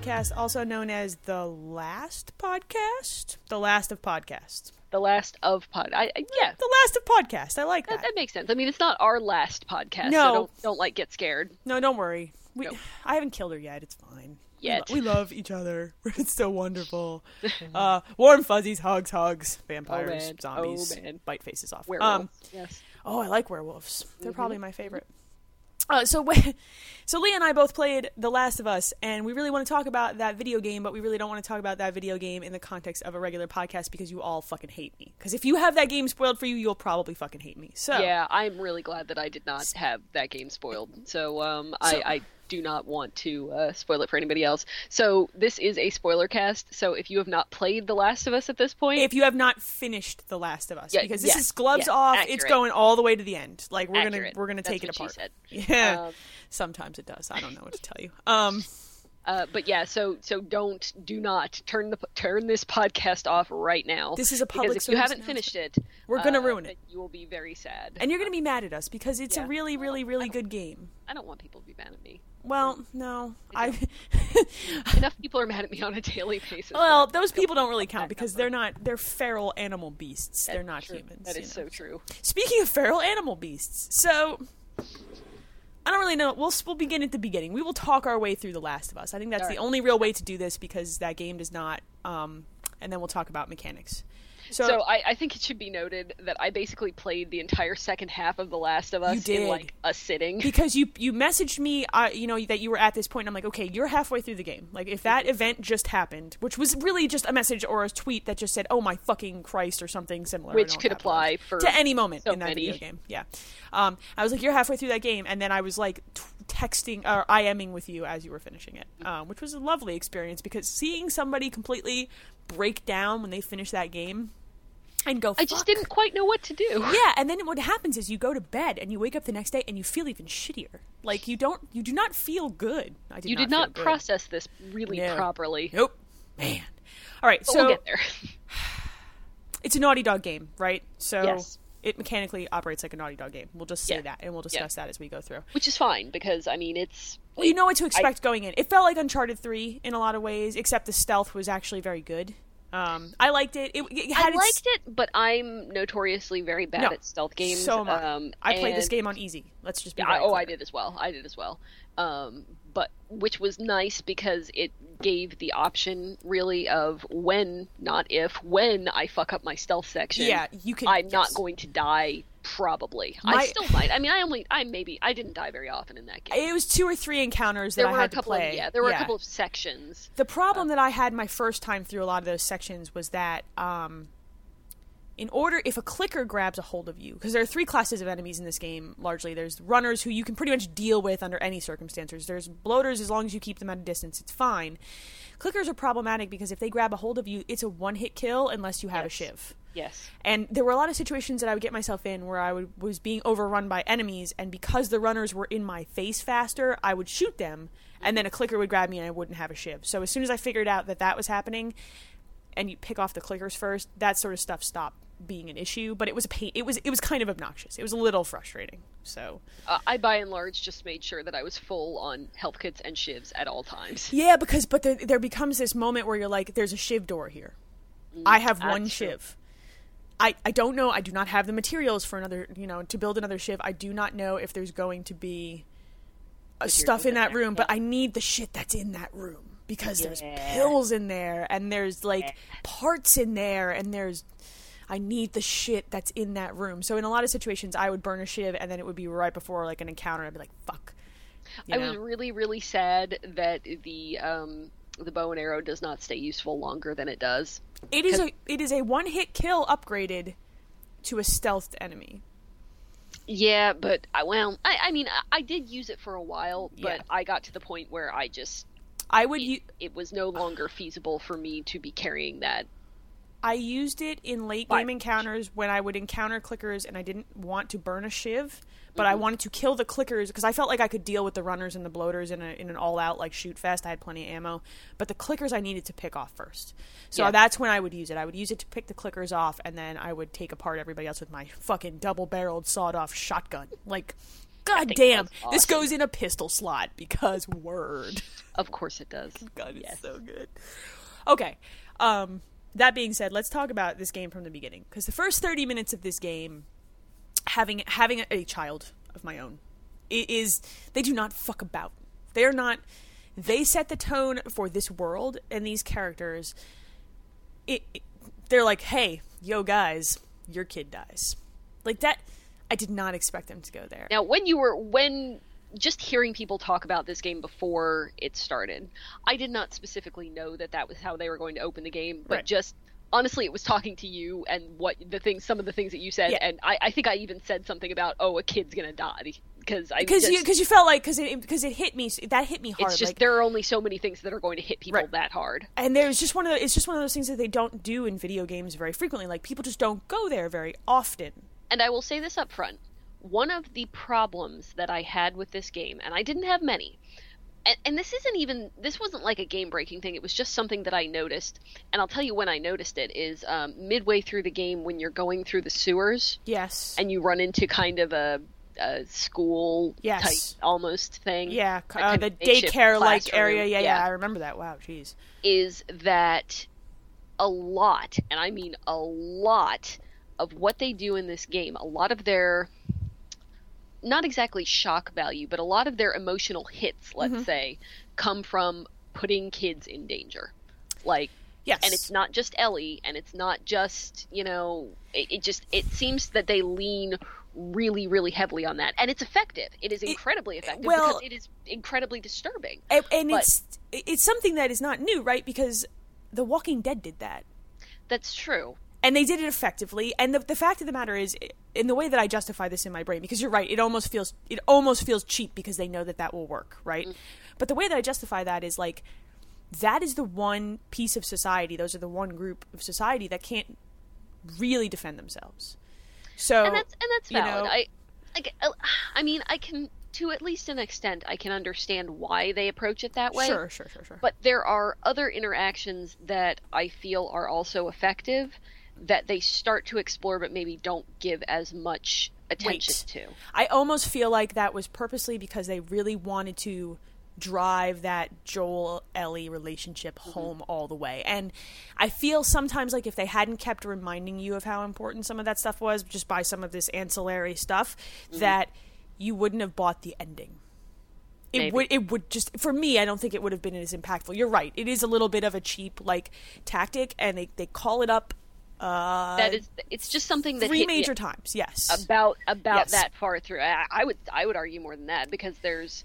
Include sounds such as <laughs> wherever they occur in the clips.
Podcast, also known as the last podcast, the last of podcasts, The last of pod. I, I yeah, the last of podcast. I like that, that. that makes sense. I mean, it's not our last podcast. No. so don't don't like get scared. No, don't worry. We, No. I haven't killed her yet. It's fine. We Yet. lo- We, love each other. <laughs> It's so wonderful. <laughs> uh, warm fuzzies, hugs, hugs, vampires, man. zombies, Oh, bite faces off. Werewolf. Um, yes. oh, I like werewolves. They're probably Mm-hmm. my favorite. Uh, so, <laughs> so Leah and I both played The Last of Us, and we really want to talk about that video game, but we really don't want to talk about that video game in the context of a regular podcast because you all fucking hate me. Because if you have that game spoiled for you, you'll probably fucking hate me. So, Yeah, I'm really glad that I did not have that game spoiled. So um, I, I do not want to uh, spoil it for anybody else. So this is a spoiler cast. So if you have not played The Last of Us at this point, if you have not finished The Last of Us, Yeah, because this yes, is gloves yeah, off, it's going all the way to the end. Like we're gonna we're gonna That's take it apart. <laughs> Yeah, Um, sometimes it does. I don't know what to tell you. Um, uh, but yeah, so so don't do not turn the turn this podcast off right now. This is a public because if you haven't finished it, We're gonna uh, ruin it. You will be very sad. and you're gonna be mad at us because it's a really, really, really good game. I don't want people to be mad at me. Well, no, I. <laughs> Enough people are mad at me on a daily basis. well, those people don't really count because they're not. They're feral animal beasts. They're not True. humans. That is know. so true. Speaking of feral animal beasts, so I don't really know. We'll we'll begin at the beginning. We will talk our way through The Last of Us. I think that's the only real way to do this because that game does not. Um, and then we'll talk about mechanics. So, So I, I think it should be noted that I basically played the entire second half of The Last of Us in like a sitting. because you you messaged me, uh, you know that you were at this point. And I'm like, okay, you're halfway through the game. Like if that event just happened, which was really just a message or a tweet that just said, "Oh my fucking Christ" or something similar, Which could apply was. for to any moment so in that many. video game. Yeah, um, I was like, you're halfway through that game, and then I was like t- texting or IMing with you as you were finishing it, um, which was a lovely experience because seeing somebody completely break down when they finish that game and go, I just didn't quite know what to do. <laughs> Yeah, and then what happens is you go to bed and you wake up the next day and you feel even shittier. Like you don't, you do not feel good. I did You not did not good. process this really No. properly. Nope, man. All right, But so we'll get there. <sighs> it's a Naughty Dog game, right? So Yes. it mechanically operates like a Naughty Dog game. We'll just say Yeah. that, and we'll discuss that as we go through. Which is fine because I mean it's Well, you know what to expect going in. It felt like Uncharted Three in a lot of ways, except the stealth was actually very good. Um, I liked it. It, it I had its- liked it, but I'm notoriously very bad No, at stealth games. So I. Um, I played this game on easy. Let's just be. Yeah, oh, I did as well. I did as well. Um, but which was nice because it gave the option really of when, not if, when I fuck up my stealth section. Yeah, you can. I'm not going to die. Probably, My- I still might. I mean, I only, I maybe, I didn't die very often in that game. It was two or three encounters that there I were a had to couple play. of yeah, there were a couple of sections. The problem that I had my first time through a lot of those sections was that um, in order, if a clicker grabs a hold of you, because there are three classes of enemies in this game largely. There's runners who you can pretty much deal with under any circumstances. There's bloaters as long as you keep them at a distance, it's fine. Clickers are problematic because if they grab a hold of you, it's a one hit kill unless you have a shiv. Yes. And there were a lot of situations that I would get myself in where I would, was being overrun by enemies, and because the runners were in my face faster, I would shoot them, and then a clicker would grab me and I wouldn't have a shiv. So as soon as I figured out that that was happening, and you pick off the clickers first, that sort of stuff stopped being an issue. But it was a pain. It was it was kind of obnoxious. It was a little frustrating. So Uh, I by and large just made sure that I was full on health kits and shivs at all times. yeah, because but there, there becomes this moment where you're like, there's a shiv door here. I have one shiv. I, I don't know. I do not have the materials for another, you know, to build another shiv. I do not know if there's going to be uh, stuff in that room, but I need the shit that's in that room because there's pills in there and there's like parts in there and there's I need the shit that's in that room. So in a lot of situations, I would burn a shiv and then it would be right before like an encounter. I'd be like, fuck. You I know? was really, really sad that the um, the bow and arrow does not stay useful longer than it does. It is a it is a one hit kill upgraded to a stealthed enemy. Yeah, but I well, I, I mean, I, I did use it for a while, but Yeah. I got to the point where I just I would it, u- it was no longer feasible for me to be carrying that. I used it in late game encounters when I would encounter clickers and I didn't want to burn a shiv, but Mm-hmm. I wanted to kill the clickers because I felt like I could deal with the runners and the bloaters in, a, in an all out like shoot fest. I had plenty of ammo, but the clickers I needed to pick off first. So Yeah. that's when I would use it. I would use it to pick the clickers off, and then I would take apart everybody else with my fucking double barreled sawed off shotgun. Like, God damn, was this goes in a pistol slot because word. Of course it does. <laughs> God, it's Yes. so good. Okay. Um, that being said, let's talk about this game from the beginning because the first thirty minutes of this game, having having a child of my own, is they do not fuck about. They are not. They set the tone for this world and these characters. It, it- they're like, hey, yo, guys, your kid dies, like that. I did not expect them to go there. Now, when you were when just hearing people talk about this game before it started, I did not specifically know that that was how they were going to open the game, but Right. just honestly, it was talking to you and what the things, some of the things that you said, Yeah. and I, I think I even said something about, oh, a kid's gonna die because I because you because you felt like because it because it hit me that hit me hard it's just like there are only so many things that are going to hit people Right. that hard. and there's just one of the, it's just one of those things that they don't do in video games very frequently like people just don't go there very often And I will say this up front. One of the problems that I had with this game, and I didn't have many, and, and this isn't even, this wasn't like a game breaking thing, it was just something that I noticed. And I'll tell you when I noticed it is um, midway through the game when you're going through the sewers yes and you run into kind of a, a school Yes. type almost thing. yeah uh, the daycare like area yeah, yeah Yeah. i remember that wow jeez is that a lot, and I mean a lot, of what they do in this game, a lot of their, not exactly shock value, but a lot of their emotional hits, let's Mm-hmm. say, come from putting kids in danger. Like, yes and it's not just Ellie, and it's not just, you know, it, it just, it seems that they lean really, really heavily on that. And it's effective. It is incredibly effective well- because it is incredibly disturbing. and, and but- it's it's something that is not new right because the walking dead did that That's true. And they did it effectively. And the, the fact of the matter is in the way that i justify this in my brain because you're right it almost feels it almost feels cheap because they know that that will work right? But the way that i justify that is like that is the one piece of society those are the one group of society that can't really defend themselves. So and that's and that's you valid. know- I, like, uh, I mean, I can to at least an extent, I can understand why they approach it that way. sure sure sure sure. But there are other interactions that I feel are also effective that they start to explore, but maybe don't give as much attention Wait. to. I almost feel like that was purposely because they really wanted to drive that Joel Ellie relationship mm-hmm. home all the way. And I feel sometimes like if they hadn't kept reminding you of how important some of that stuff was just by some of this ancillary stuff mm-hmm. that you wouldn't have bought the ending. It Maybe. would it would just for me I don't think it would have been as impactful. You're right. It is a little bit of a cheap like tactic and they they call it up uh That is, it's just something that three hit me major times. Yes. about about Yes. that far through. I, I would I would argue more than that because there's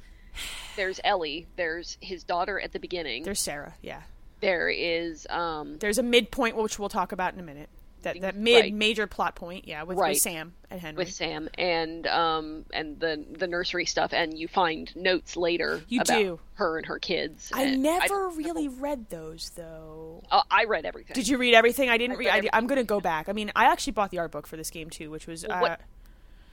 there's Ellie, there's his daughter at the beginning, There's Sarah. Yeah. there is um there's a midpoint which we'll talk about in a minute. That that mid Right. major plot point, yeah, with, Right. with Sam and Henry. with Sam and um and the the nursery stuff and you find notes later You about do. her and her kids. I never really read those though. I, uh, I read everything. Did you read everything? I didn't I read. read I, I'm going to go back. I mean, I actually bought the art book for this game too, which was, uh, what-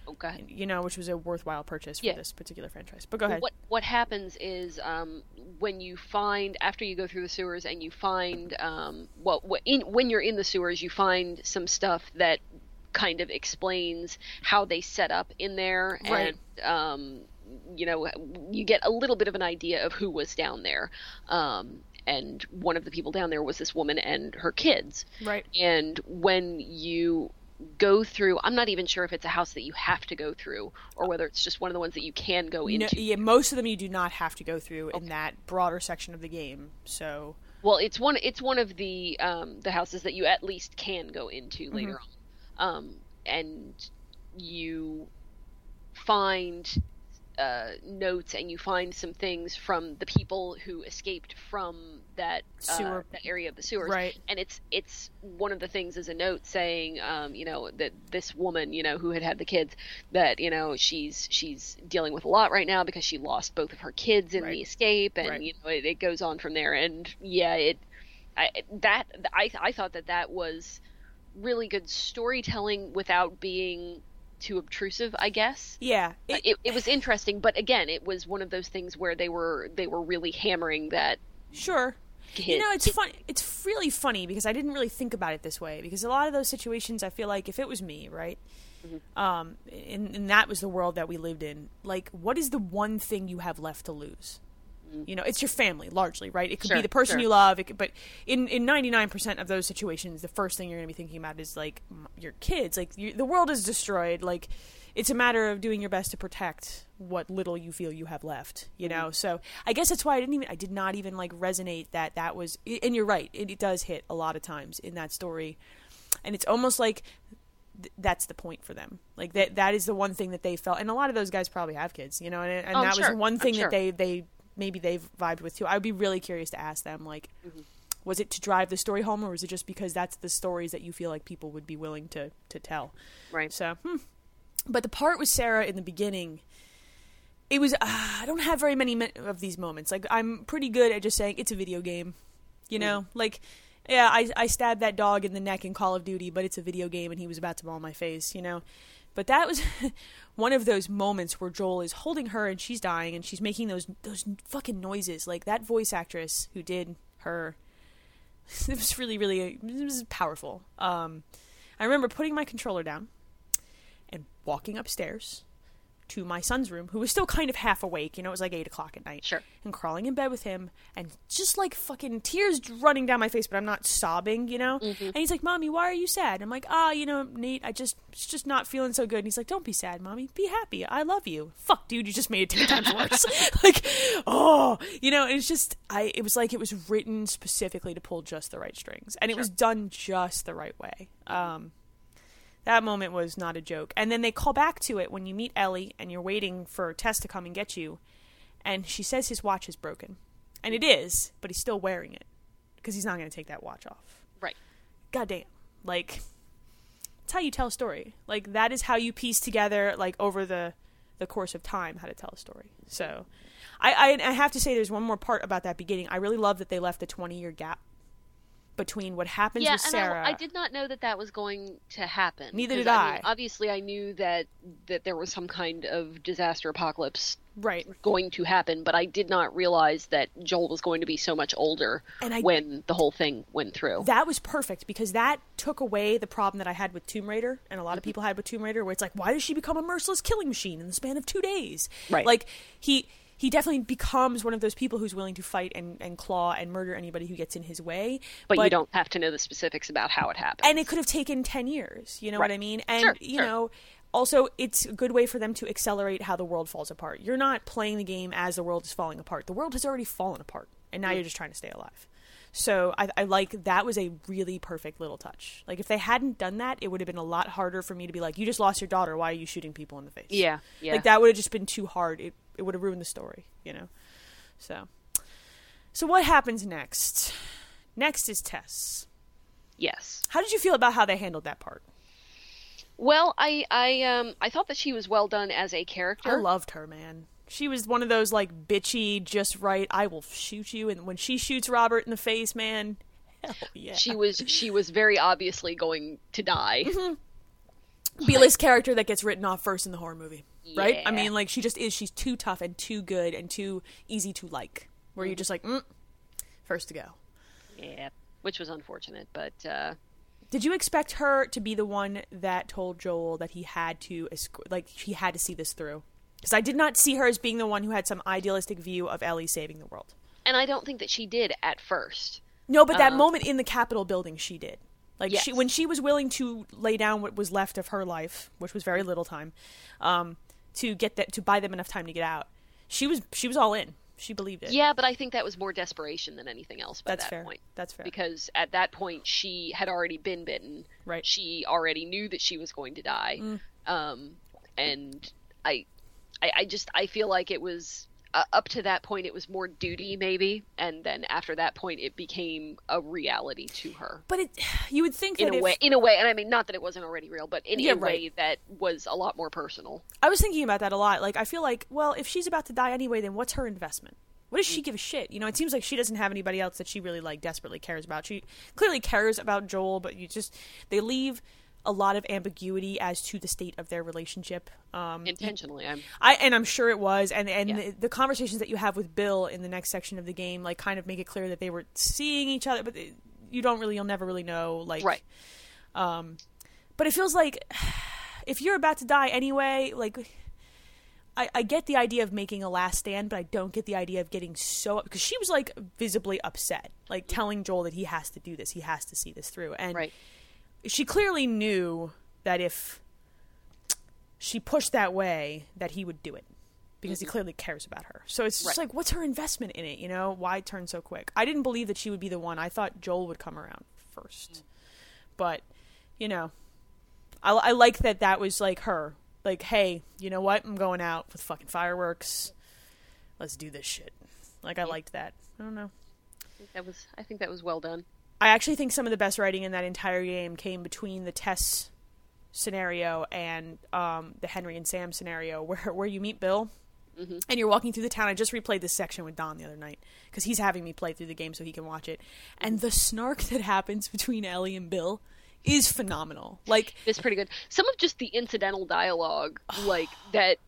Okay. you know, which was a worthwhile purchase for Yeah. this particular franchise. But go ahead. What what happens is um, when you find after you go through the sewers and you find um, well wh- in, when you're in the sewers you find some stuff that kind of explains how they set up in there Right. and um, you know you get a little bit of an idea of who was down there um, and one of the people down there was this woman and her kids Right. and when you go through i'm not even sure if it's a house that you have to go through or whether it's just one of the ones that you can go No, into yeah, most of them you do not have to go through in that broader section of the game. So Well, it's one. It's one of the um, the houses that you at least can go into later on, um, and you find uh, notes and you find some things from the people who escaped from that uh, Sewer. that area of the sewers. Right. And it's it's one of the things as a note saying, um, you know, that this woman, you know, who had had the kids, that you know she's she's dealing with a lot right now because she lost both of her kids in Right. the escape, and Right. you know it, it goes on from there. And yeah, it I, that I I thought that that was really good storytelling without being too obtrusive, I guess. yeah, it, It, it was interesting, but again, it was one of those things where they were they were really hammering that. Sure. Hit, You know, it's fun. It's really funny because I didn't really think about it this way. Because a lot of those situations, I feel like if it was me, right, Um, and, and that was the world that we lived in. Like, what is the one thing you have left to lose? Mm-hmm. You know, it's your family largely, right? It could be the person sure. you love, it could, but in in ninety nine percent of those situations, the first thing you're going to be thinking about is like your kids. Like you, the world is destroyed. Like it's a matter of doing your best to protect what little you feel you have left. You mm-hmm. know, so I guess that's why I didn't even I did not even like resonate that that was. And you're right, it, it does hit a lot of times in that story, and it's almost like th- that's the point for them. Like that that is the one thing that they felt, and a lot of those guys probably have kids, you know, and, and Oh, that was sure. the one thing sure. that they they maybe they've vibed with too. I would be really curious to ask them, like, was it to drive the story home, or was it just because that's the stories that you feel like people would be willing to to tell? Right. So, hmm. but the part with Sarah in the beginning. It was. Uh, I don't have very many of these moments. Like I'm pretty good at just saying it's a video game, you know. Like, yeah, I I stabbed that dog in the neck in Call of Duty, but it's a video game, and he was about to ball my face, you know. But that was <laughs> one of those moments where Joel is holding her and she's dying, and she's making those those fucking noises. Like that voice actress who did her, <laughs> it was really really it was powerful. Um, I remember putting my controller down and walking upstairs to my son's room, who was still kind of half awake. You know, it was like eight o'clock at night. Sure. And crawling in bed with him, and just like fucking tears running down my face, but I'm not sobbing. You know. And he's like, "Mommy, why are you sad?" I'm like, "Ah, you know, Nate, I just, it's just not feeling so good." And he's like, "Don't be sad, mommy. Be happy. I love you." Fuck, dude, you just made it ten <laughs> times worse. <laughs> like, oh, you know, it's just, I, it was like it was written specifically to pull just the right strings, and it was done just the right way. Um, that moment was not a joke. And then they call back to it when you meet Ellie and you're waiting for Tess to come and get you. And she says his watch is broken. And it is, but he's still wearing it because he's not going to take that watch off. Right. Goddamn. Like, it's how you tell a story. Like, that is how you piece together, like, over the, the course of time, how to tell a story. So, I, I, I have to say, there's one more part about that beginning. I really love that they left the 20 year gap between what happens Yeah, with Sarah. I, I did not know that that was going to happen. Neither did I. mean, obviously, I knew that that there was some kind of disaster apocalypse right. going to happen, but I did not realize that Joel was going to be so much older And I- when the whole thing went through. that was perfect because that took away the problem that I had with Tomb Raider and a lot Mm-hmm. of people had with Tomb Raider where it's like why does she become a merciless killing machine in the span of 2 days Right. like he he definitely becomes one of those people who's willing to fight and, and claw and murder anybody who gets in his way. But, you don't have to know the specifics about how it happened. and it could have taken 10 years you know what i mean? And Sure, you sure. know also it's a good way for them to accelerate how the world falls apart. You're not playing the game as the world is falling apart. The world has already fallen apart and now mm. you're just trying to stay alive. So I, I like that was a really perfect little touch. Like if they hadn't done that it would have been a lot harder for me to be like you just lost your daughter. Why are you shooting people in the face? Yeah, yeah. like that would have just been too hard. It, it would have ruined the story you know so so what happens next next is tess Yes. how did you feel about how they handled that part Well, I I um I thought that she was well done as a character. I loved her, man. She was one of those like bitchy, just right. I will shoot you, and when she shoots Robert in the face, man, <laughs> hell yeah. she was she was very obviously going to die. B-list character that gets written off first in the horror movie, right? I mean, like she just is. She's too tough and too good and too easy to like. Where you're just like, mm, first to go. yeah, which was unfortunate, but uh Did you expect her to be the one that told Joel that he had to, like, he had to see this through? Because I did not see her as being the one who had some idealistic view of Ellie saving the world. and I don't think that she did at first. No, but that Um, moment in the Capitol building, she did. Like Yes. she, when she was willing to lay down what was left of her life, which was very little time, um, to get that to buy them enough time to get out. She was she was all in. She believed it. Yeah, but I think that was more desperation than anything else by That's that fair. point. That's fair. Because at that point she had already been bitten. Right. Mm. She already knew that she was going to die. Um and I I, I just I feel like it was uh, up to that point it was more duty maybe and then after that point it became a reality to her But it, <sighs> you would think in that a if, way in a way and I mean not that it wasn't already real but in Yeah, a right. way that was a lot more personal. I was thinking about that a lot. Like I feel like, well, if she's about to die anyway, then what's her investment? What does she give a shit? You know, it seems like she doesn't have anybody else that she really like desperately cares about. She clearly cares about Joel, but you just they leave a lot of ambiguity as to the state of their relationship. Um, Intentionally. I'm I and I'm sure it was, and and Yeah. the, the conversations that you have with Bill in the next section of the game, like, kind of make it clear that they were seeing each other, but it- you don't really, you'll never really know, like, right. Um, but it feels like <sighs> if you're about to die anyway, like I, I get the idea of making a last stand, but I don't get the idea of getting so because she was like visibly upset, like telling Joel that he has to do this, he has to see this through, and Right. She clearly knew that if she pushed that way, that he would do it because he mm-hmm. clearly cares about her. So it's just Right. like, what's her investment in it? You know, why turn so quick? I didn't believe that she would be the one. I thought Joel would come around first, mm. but you know, I, I like that that was like her. Like, hey, you know what? I'm going out with fucking fireworks. Let's do this shit. Like, I liked that. I don't know. I think that was I think that was well done. I actually think some of the best writing in that entire game came between the Tess scenario and um, the Henry and Sam scenario, <laughs> where where you meet Bill and you're walking through the town. I just replayed this section with Don the other night because he's having me play through the game so he can watch it. And the snark <laughs> that happens between Ellie and Bill is phenomenal. Like It's pretty good. Some of just the incidental dialogue, <sighs> like that,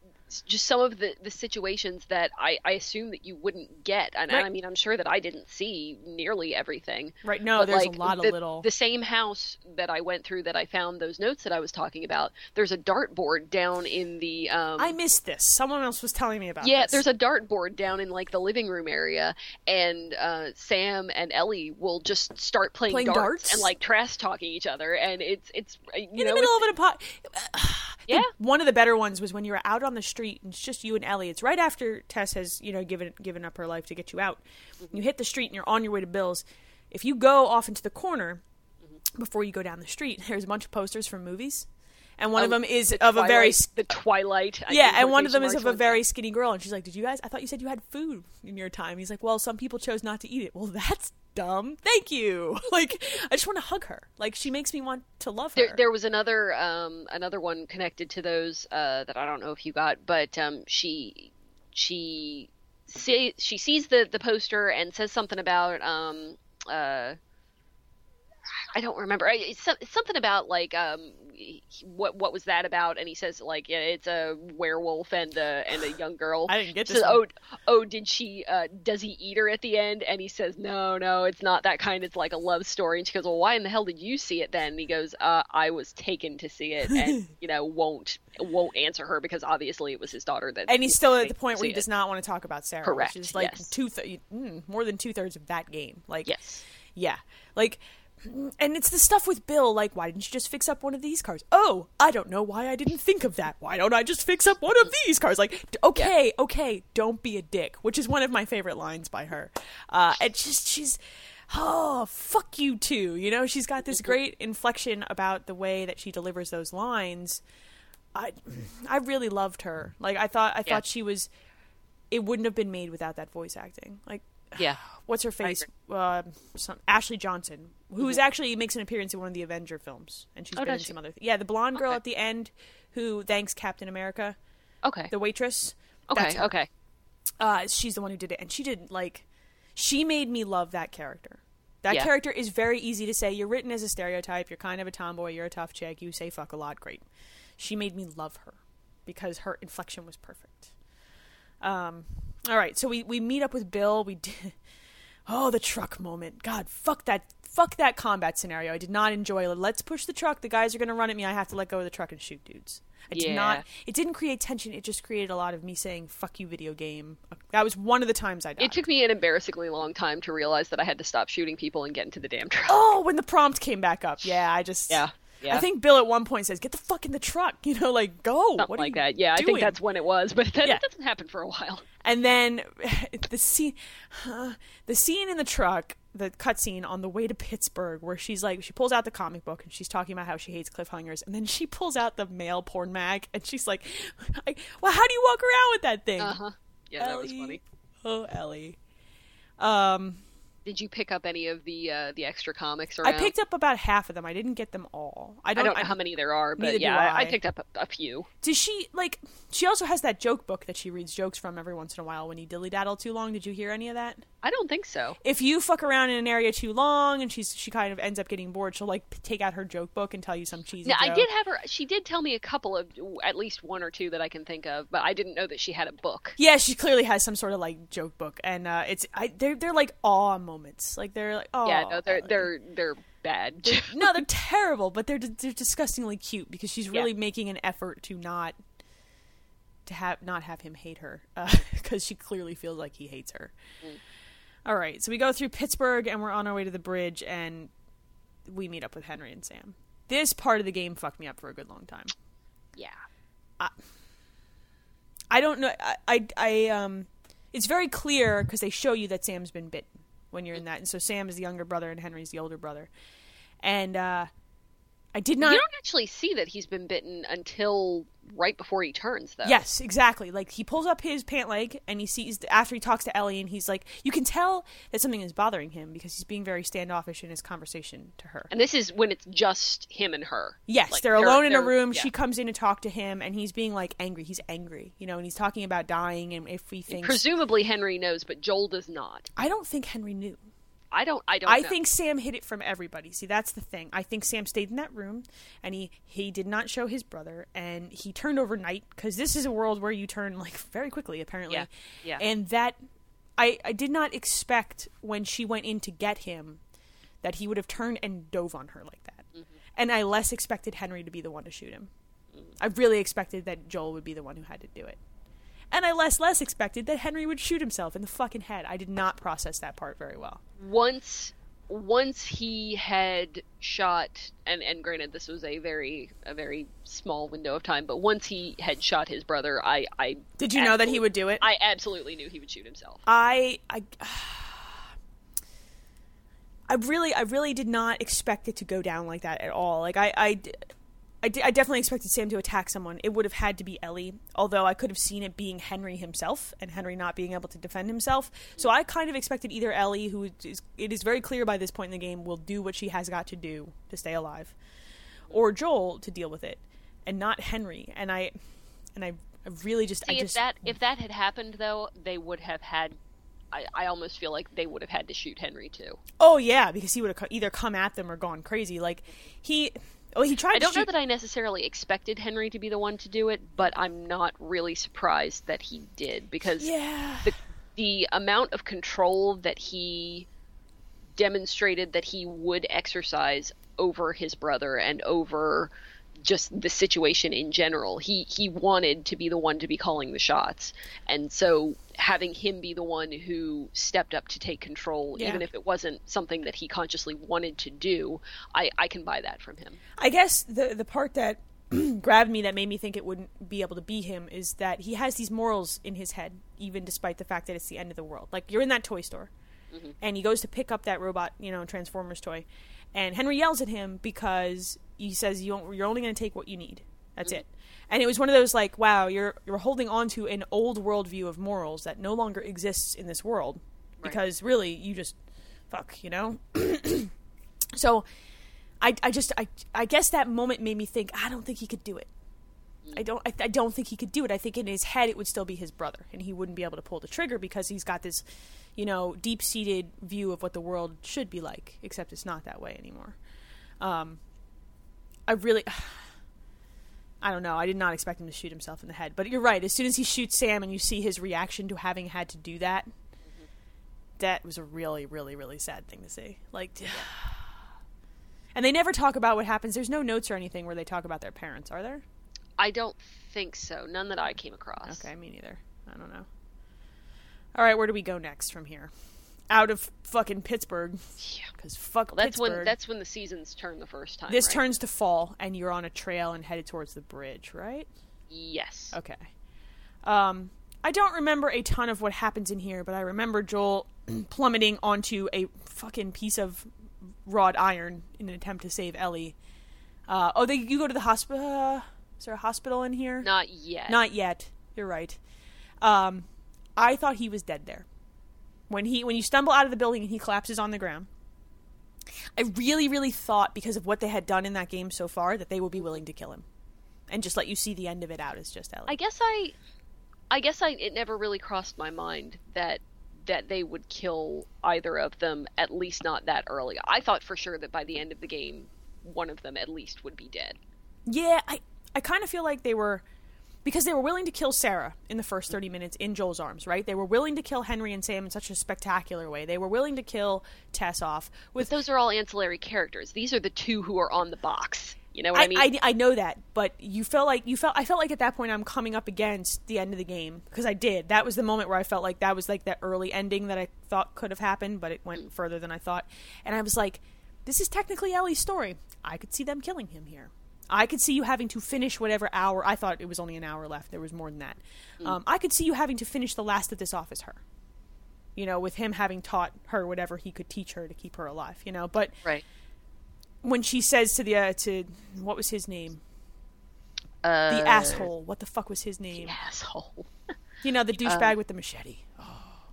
just some of the the situations that I I assume that you wouldn't get, and, Right. I mean I'm sure that I didn't see nearly everything. right no, But, there's like, a lot the, of little. The same house that I went through that I found those notes that I was talking about. There's a dartboard down in the. Um, I missed this. Someone else was telling me about. yeah, this. there's a dartboard down in like the living room area, and uh, Sam and Ellie will just start playing, Playing darts, darts? and like trash talking each other, and it's it's uh, you in know the middle of an apo- <sighs> yeah one of the better ones was when you were out on the street and it's just you and Ellie. It's right after Tess has, you know, given given up her life to get you out. Mm-hmm. You hit the street and you're on your way to Bill's. If you go off into the corner mm-hmm. before you go down the street, <laughs> there's a bunch of posters from movies. And one of Oh, them is the of a very Twilight- the Twilight. I yeah, and one of them is of a very skinny girl, and she's like, "Did you guys? I thought you said you had food in your time." He's like, "Well, some people chose not to eat it." Well, <laughs> that's dumb. Thank you. <laughs> Like, I just want to hug her. Like, she makes me want to love her. There, there was another um, another one connected to those uh, that I don't know if you got, but um, she she see, she sees the the poster and says something about um, uh, I don't remember. I- It's, something about like um, what what was that about? And he says like yeah, it's a werewolf and a and a <sighs> young girl. I didn't get this. says, oh, oh, did she? Uh, does he eat her at the end? And he says, no, no, it's not that kind. It's like a love story. And she goes, well, why in the hell did you see it then? And he goes, uh, I was taken to see it, and <laughs> you know, won't won't answer her because obviously it was his daughter that. and he's still at the point where he it. does not want to talk about Sarah, Correct, which is like yes. two th- mm, more than two thirds of that game. Like, Yes. yeah, like, and it's the stuff with Bill. Like, why didn't you just fix up one of these cars? Oh, I don't know why I didn't think of that. Why don't I just fix up one of these cars? Like, okay, okay, don't be a dick, which is one of my favorite lines by her. Uh, and just she's. Oh, fuck you too. You know, she's got this great inflection about the way that she delivers those lines. I I really loved her. Like I thought I Yeah. thought she was it wouldn't have been made without that voice acting. Like Yeah. what's her face? Uh, some, Ashley Johnson, who is actually makes an appearance in one of the Avenger films, and she's Mm-hmm. Oh, been in she? some other. Th- yeah, the blonde girl Okay. at the end who thanks Captain America, Okay. the waitress. Okay. Okay. Uh, she's the one who did it, and she didn't like she made me love that character. That Yeah. character is very easy to say. You're written as a stereotype. You're kind of a tomboy. You're a tough chick. You say fuck a lot. Great. She made me love her because her inflection was perfect. Um, all right, so we we meet up with Bill. We did. <laughs> Oh, the truck moment. God, fuck that. Fuck that combat scenario. I did not enjoy it. Let's push the truck. The guys are going to run at me. I have to let go of the truck and shoot dudes. I did Yeah. not. It didn't create tension. It just created a lot of me saying "fuck you, video game." That was one of the times I died. It took me an embarrassingly long time to realize that I had to stop shooting people and get into the damn truck. oh, when the prompt came back up. Yeah, I just. Yeah. Yeah. I think Bill at one point says, "Get the fuck in the truck." <laughs> You know, like go. Something what like that. Yeah, I think that's when it was, but that Yeah. doesn't happen for a while. And then <laughs> the scene, the scene in the truck, the cutscene on the way to Pittsburgh, where she's like, she pulls out the comic book and she's talking about how she hates cliffhangers, and then she pulls out the male porn mag and she's like, I, "Well, how do you walk around with that thing?" Uh huh. Yeah, that was funny. Oh, Ellie. Um, Did you pick up any of the uh, the extra comics I picked up about half of them. I didn't get them all. I I don't. don't know how many there are, but yeah, I. I. I picked up a, a few. Does she like? She also has that joke book that she reads jokes from every once in a while when you dilly daddle too long. Did you hear any of that? I don't think so. if you fuck around in an area too long and she's she kind of ends up getting bored, she'll like take out her joke book and tell you some cheesy. Now, I did have her. She did tell me a couple of, at least one or two that I can think of, but I didn't know that she had a book. Yeah, she clearly has some sort of like joke book, and uh, it's I they're they're like awe moments. Like they're like, oh, yeah, no, they're they're they're bad. <laughs> no, they're terrible, but they're they're disgustingly cute because she's really yeah. making an effort to not to have not have him hate her because uh, <laughs> she clearly feels like he hates her. Mm. All right, so we go through Pittsburgh and we're on our way to the bridge and we meet up with Henry and Sam. This part of the game fucked me up for a good long time. Yeah. I, I don't know. I, I, I um, it's very clear because they show you that Sam's been bitten when you're in that, and so Sam is the younger brother and Henry's the older brother, and uh, I did not. You don't actually see that he's been bitten until right before he turns, though. Yes, exactly. Like he pulls up his pant leg and he sees after he talks to Ellie, and he's like, you can tell that something is bothering him because he's being very standoffish in his conversation to her. And this is when it's just him and her. Yes, like, they're, they're, alone in a room. Yeah. She comes in to talk to him, and he's being like angry. He's angry, you know, and he's talking about dying, and if we think presumably Henry knows, but Joel does not. I don't think Henry knew. I don't. I don't. I know. think Sam hid it from everybody. See, that's the thing. I think Sam stayed in that room, and he he did not show his brother, and he turned overnight because this is a world where you turn like very quickly, apparently. Yeah. Yeah. And that, I I did not expect when she went in to get him, that he would have turned and dove on her like that, mm-hmm. and I less expected Henry to be the one to shoot him. Mm-hmm. I really expected that Joel would be the one who had to do it. And I less less expected that Henry would shoot himself in the fucking head. I did not process that part very well. Once once he had shot and and granted this was a very a very small window of time, but once he had shot his brother, I I Did you know that he would do it? I absolutely knew he would shoot himself. I I <sighs> I really, I really did not expect it to go down like that at all. Like I, I, I, d- I definitely expected Sam to attack someone. It would have had to be Ellie, although I could have seen it being Henry himself and Henry not being able to defend himself. So I kind of expected either Ellie, who is it is very clear by this point in the game will do what she has got to do to stay alive, or Joel to deal with it, and not Henry. And I, and I, I really just See, I just if that if that had happened though, they would have had I, I, almost feel like they would have had to shoot Henry too. Oh yeah, because he would have either come at them or gone crazy. Like he, Oh, he tried. I don't shoot... know that I necessarily expected Henry to be the one to do it, but I'm not really surprised that he did because yeah. the the amount of control that he demonstrated that he would exercise over his brother and over just the situation in general. He he wanted to be the one to be calling the shots, and so having him be the one who stepped up to take control, yeah. even if it wasn't something that he consciously wanted to do, I I can buy that from him. I guess the the part that <clears throat> grabbed me that made me think it wouldn't be able to be him is that he has these morals in his head, even despite the fact that it's the end of the world. Like you're in that toy store, mm-hmm. and he goes to pick up that robot, you know, Transformers toy, and Henry yells at him because he says you are only going to take what you need. That's mm-hmm. it. And it was one of those like, wow, you're you're holding on to an old worldview of morals that no longer exists in this world right. because really you just fuck, you know. <clears throat> so, I I just I I guess that moment made me think I don't think he could do it. I don't. I, I, don't think he could do it. I think in his head it would still be his brother, and he wouldn't be able to pull the trigger because he's got this, you know, deep-seated view of what the world should be like. Except it's not that way anymore. Um, I really, <sighs> I don't know. I did not expect him to shoot himself in the head, but you're right. As soon as he shoots Sam, and you see his reaction to having had to do that, mm-hmm. that was a really, really, really sad thing to see. Like, <sighs> and they never talk about what happens. There's no notes or anything where they talk about their parents, are there? I don't think so. None that I came across. Okay, me neither. I don't know. All right, where do we go next from here? Out of fucking Pittsburgh. Yeah. Because fuck well, that's Pittsburgh. when that's when the seasons turn the first time. This right? turns to fall, and you're on a trail and headed towards the bridge, right? Yes. Okay. Um, I don't remember a ton of what happens in here, but I remember Joel <clears throat> plummeting onto a fucking piece of wrought iron in an attempt to save Ellie. Uh, oh, they you go to the hospital. Is there a hospital in here? Not yet. Not yet. You're right. Um, I thought he was dead there. When he when you stumble out of the building and he collapses on the ground. I really, really thought because of what they had done in that game so far that they would be willing to kill him, and just let you see the end of it out as just Ellie. I guess I, I guess I it never really crossed my mind that that they would kill either of them at least not that early. I thought for sure that by the end of the game, one of them at least would be dead. Yeah, I I kind of feel like they were because they were willing to kill Sarah in the first 30 minutes in Joel's arms, right? They were willing to kill Henry and Sam in such a spectacular way. They were willing to kill Tess off with Those are all ancillary characters. These are the two who are on the box. You know what I, I, mean? I, I know that, but you felt like you felt I felt like at that point I'm coming up against the end of the game because I did. That was the moment where I felt like that was like that early ending that I thought could have happened, but it went further than I thought. And I was like, this is technically Ellie's story. I could see them killing him here. I could see you having to finish whatever hour. I thought it was only an hour left. There was more than that. Um, I could see you having to finish the last of this office her. You know, with him having taught her whatever he could teach her to keep her alive. You know, but right. when she says to the uh, to what was his name? Uh, The asshole. What the fuck was his name? asshole. You know, the <laughs> douchebag with the machete.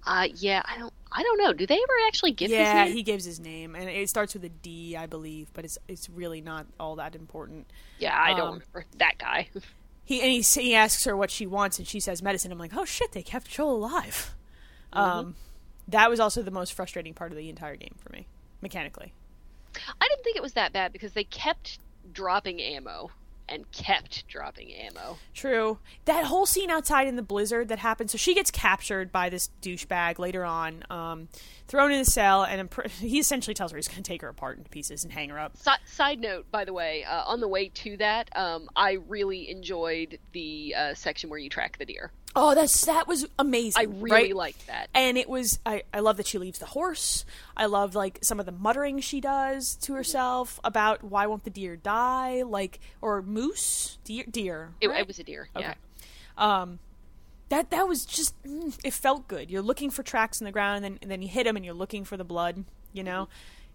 Uh, yeah, I don't, I don't know. Do they ever actually give his Yeah, he gives his name, and it starts with a D, I believe, but it's it's really not all that important. Yeah, I don't um, remember that guy. <laughs> He and he, he asks her what she wants, and she says medicine. I'm like, oh shit, they kept Joel alive. Um, that was also the most frustrating part of the entire game for me, mechanically. I didn't think it was that bad because they kept dropping ammo and kept dropping ammo. True. That whole scene outside in the blizzard that happens. So she gets captured by this douchebag later on, um, thrown in a cell, and imp- <laughs> he essentially tells her he's going to take her apart into pieces and hang her up. Si- side note, by the way, uh, on the way to that, um, I really enjoyed the uh, section where you track the deer. Oh, that's that was amazing. I really right? liked that. and it was I, I love that she leaves the horse i love like some of the muttering she does to herself about why won't the deer die like or moose deer deer It, right? it was a deer. okay Yeah. um that that was just mm, it felt good you're looking for tracks in the ground and then, and then you hit them and you're looking for the blood you know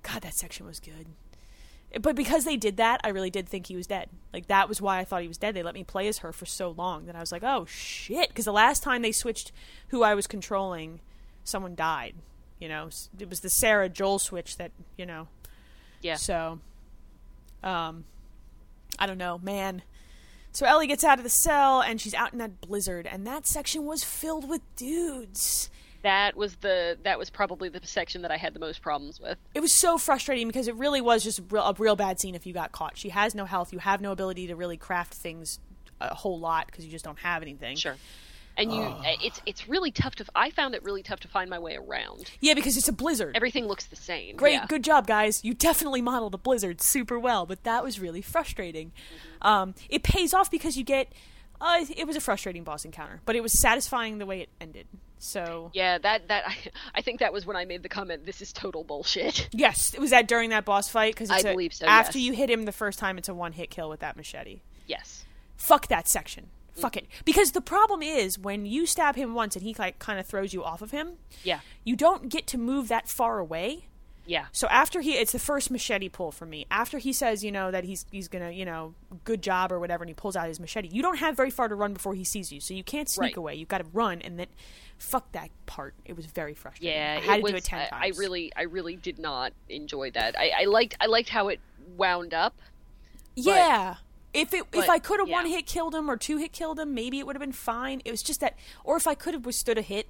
god that section was good but because they did that i really did think he was dead. Like that was why i thought he was dead. They let me play as her for so long that i was like oh shit. Because the last time they switched who i was controlling someone died you know? It was the sarah joel switch that you know? Yeah. so um i don't know man. So Ellie gets out of the cell and she's out in that blizzard, and that section was filled with dudes. That was the that was probably the section that I had the most problems with. It was so frustrating because it really was just a real, a real bad scene if you got caught. She has no health. You have no ability to really craft things a whole lot because you just don't have anything. Sure. And you, it's it's really tough to. I found it really tough to find my way around. Yeah, because it's a blizzard. Everything looks the same. Great, yeah. good job, guys. You definitely modeled a blizzard super well, but that was really frustrating. Um, it pays off because you get. Uh, it was a frustrating boss encounter, but it was satisfying the way it ended. So Yeah, that that I, I think that was when I made the comment. This is total bullshit. <laughs> Yes, it was that during that boss fight? Because I believe so, After yes. you hit him the first time, it's a one-hit kill with that machete. Yes. Fuck that section. Fuck mm-hmm. it. Because the problem is when you stab him once and he like kind of throws you off of him, Yeah. you don't get to move that far away. Yeah. So after he, it's the first machete pull for me. After he says, you know, that he's he's gonna, you know, good job or whatever, and he pulls out his machete, you don't have very far to run before he sees you. So you can't sneak Right. away. You've got to run, and then, fuck that part. It was very frustrating. Yeah. I had to was, do it ten I, times. I really I really did not enjoy that. I, I liked I liked how it wound up. Yeah. If it if I could have one hit killed him or two hit killed him, maybe it would have been fine. It was just that, or if I could have withstood a hit,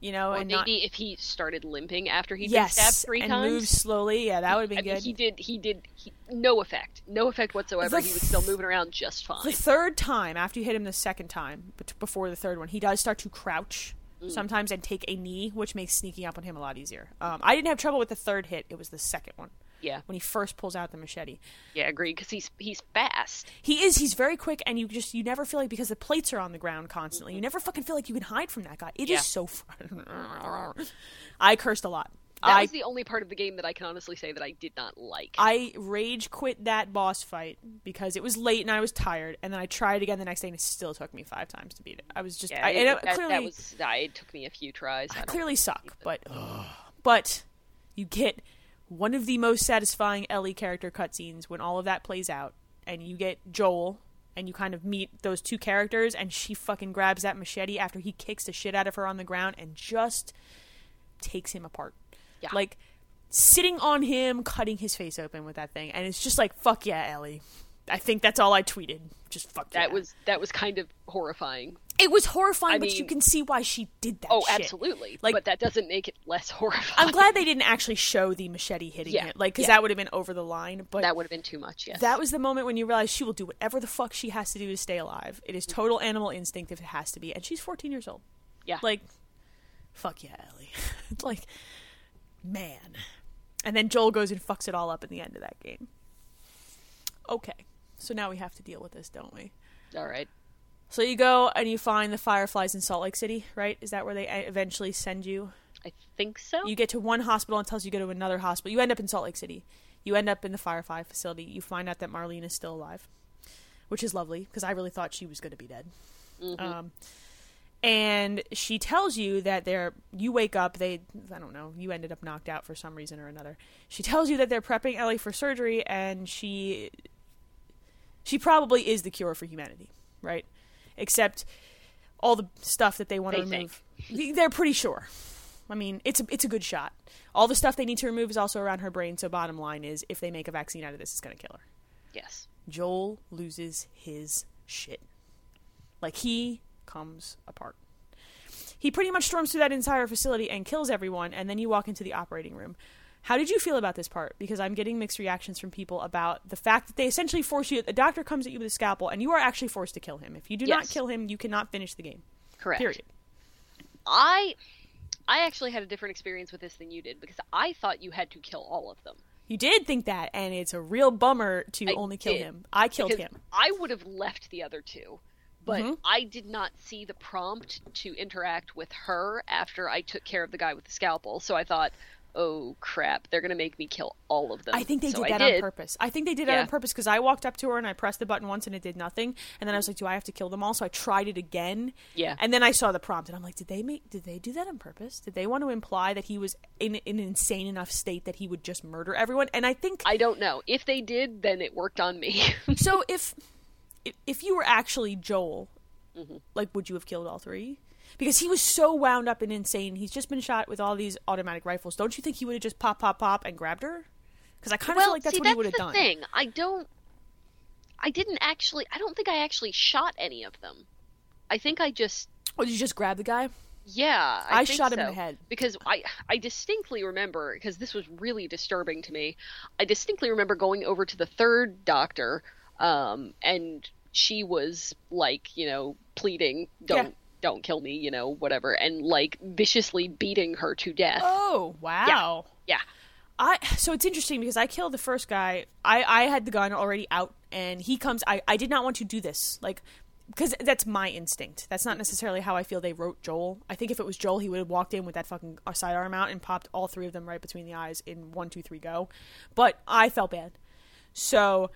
you know, Or and maybe not if he started limping after he'd yes, been stabbed three and times. moved slowly, yeah, that would have been I mean, good. he did. He did. He, no effect. No effect whatsoever. The he was still moving around just fine. the third time after you hit him the second time, but before the third one, he does start to crouch Mm. sometimes and take a knee, which makes sneaking up on him a lot easier. Um, I didn't have trouble with the third hit; it was the second one Yeah. when he first pulls out the machete. Yeah. Agreed. Because he's he's fast. He is. He's very quick, and you just you never feel like because the plates are on the ground constantly. You mm-hmm. never fucking feel like you can hide from that guy. It is Yeah. so fun. <laughs> I cursed a lot. That I was the only part of the game that I can honestly say that I did not like. I rage quit that boss fight because it was late and I was tired, and then I tried again the next day, and it still took me five times to beat it. I was just yeah, I, it, it that, clearly that was. It took me a few tries. I I clearly suck, but but you get one of the most satisfying Ellie character cutscenes when all of that plays out, and you get Joel, and you kind of meet those two characters, and she fucking grabs that machete after he kicks the shit out of her on the ground and just takes him apart. Yeah. Like sitting on him, cutting his face open with that thing, and it's just like fuck yeah, Ellie. I think that's all I tweeted. Just fuck That yeah. was that was kind of horrifying. It was horrifying, I but you can see why she did that. Oh, shit. absolutely. Like- but that doesn't make it less <laughs> horrifying. I'm glad they didn't actually show the machete hitting Yeah, it, like because yeah. that would have been over the line. But that would have been too much. Yes. that was the moment when you realize she will do whatever the fuck she has to do to stay alive. It is total animal instinct if it has to be, and she's 14 years old. yeah. Like, fuck yeah, Ellie. <laughs> like, man. And then Joel goes and fucks it all up in the end of that game. Okay, so now we have to deal with this, don't we? All right. So you go and you find the Fireflies in Salt Lake City, right? Is that where they eventually send you? I think so. You get to one hospital and tells you to go to another hospital. You end up in Salt Lake City. You end up in the Firefly facility. You find out that Marlene is still alive, which is lovely because I really thought she was going to be dead. Um, and she tells you that they're. You wake up. They. I don't know. You ended up knocked out for some reason or another. She tells you that they're prepping Ellie for surgery, and she. She probably is the cure for humanity, right? Except all the stuff that they want to remove. <laughs> They're pretty sure. I mean, it's a it's a good shot. All the stuff they need to remove is also around her brain. So bottom line is, if they make a vaccine out of this, it's going to kill her. yes. Joel loses his shit. Like he comes apart. He pretty much storms through that entire facility and kills everyone, and then you walk into the operating room. How did you feel about this part? Because I'm getting mixed reactions from people about the fact that they essentially force you. A doctor comes at you with a scalpel, and you are actually forced to kill him. If you do not kill him, you cannot finish the game. Correct. Period. I I actually had a different experience with this than you did because I thought you had to kill all of them. You did think that, and it's a real bummer to I only kill did, him. I killed him. I would have left the other two, but Mm-hmm. I did not see the prompt to interact with her after I took care of the guy with the scalpel. So I thought, oh crap, they're gonna make me kill all of them. I think they So did that on purpose. I think they did that Yeah. on purpose because I walked up to her and I pressed the button once and it did nothing, and then I was like, "Do I have to kill them all?" So I tried it again. Yeah. And then I saw the prompt and I'm like, "Did they make? Did they do that on purpose? Did they want to imply that he was in, in an insane enough state that he would just murder everyone?" And I think I don't know. If they did, then it worked on me. <laughs> so. If if- if you were actually Joel, Mm-hmm. like, would you have killed all three? Because he was so wound up and insane. He's just been shot with all these automatic rifles. Don't you think he would have just pop, pop, pop and grabbed her? Because I kind of well, feel like that's see, what that's he would have the done. thing. I don't. I didn't actually. I don't think I actually shot any of them. I think I just. Or did you just grab the guy? Yeah, I, I shot him in the head. because I I distinctly remember because this was really disturbing to me. I distinctly remember going over to the third doctor, um, and she was like, you know, pleading, "Don't Yeah. Don't kill me," you know, whatever, and like viciously beating her to death. Oh wow! Yeah, I so it's interesting because I killed the first guy. I I had the gun already out, and he comes. I I did not want to do this, like because that's my instinct. That's not necessarily how I feel they wrote Joel. I think if it was Joel, he would have walked in with that fucking sidearm out and popped all three of them right between the eyes in one, two, three, go. But I felt bad, so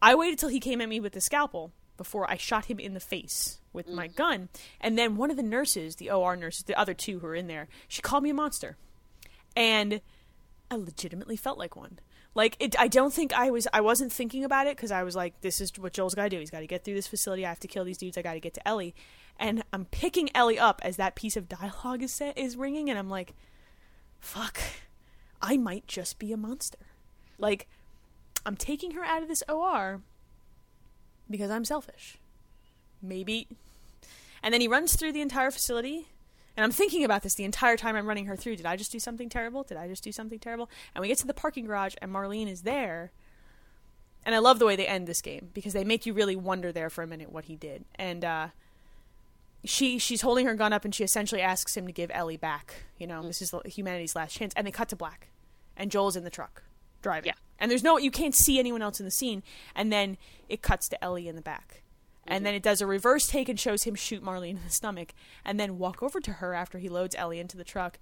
I waited till he came at me with the scalpel before I shot him in the face with my mm-hmm. gun. And then one of the nurses, the OR nurses, the other two who were in there, she called me a monster. And I legitimately felt like one. Like it, I don't think I was. I wasn't thinking about it because I was like, "This is what Joel's got to do. He's got to get through this facility. I have to kill these dudes. I got to get to Ellie." And I'm picking Ellie up as that piece of dialogue is set, is ringing, and I'm like, "Fuck, I might just be a monster." Like, I'm taking her out of this OR because I'm selfish. Maybe. And then he runs through the entire facility. And I'm thinking about this the entire time I'm running her through. Did I just do something terrible? Did I just do something terrible? And we get to the parking garage, and Marlene is there. And I love the way they end this game because they make you really wonder there for a minute what he did. And uh, she she's holding her gun up, and she essentially asks him to give Ellie back. You know, this is humanity's last chance. And they cut to black, and Joel's in the truck driving. Yeah. And there's no you can't see anyone else in the scene. And then it cuts to Ellie in the back. And then it does a reverse take and shows him shoot Marlene in the stomach, and then walk over to her after he loads Ellie into the truck.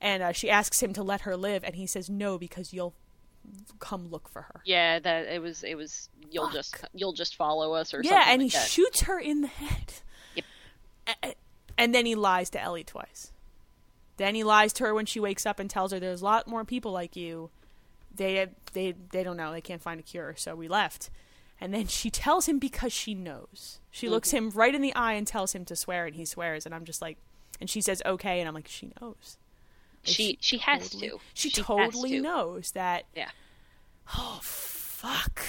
And uh, she asks him to let her live, and he says no because you'll come look for her. yeah. That it was. It was. You'll Fuck. just you'll just follow us or Yeah, and like he that. shoots her in the head. Yep. And then he lies to Ellie twice. Then he lies to her when she wakes up and tells her there's a lot more people like you. They they they don't know. They can't find a cure, so we left. And then she tells him because she knows. She looks him right in the eye and tells him to swear, and he swears. And I'm just like, and she says okay, and I'm like, she knows. Like, she she has totally- to. She, has totally to. knows that Yeah. oh fuck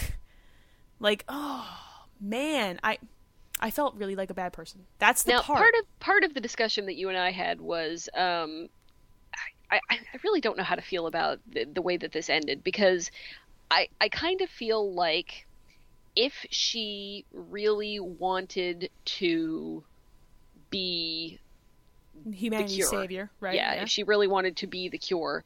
Like, oh man, I I felt really like a bad person. That's the now part. part of part of the discussion that you and I had was um, I, I really don't know how to feel about the, the way that this ended because I I kind of feel like if she really wanted to be Humanity's cure. savior, right? yeah, if she really wanted to be the cure,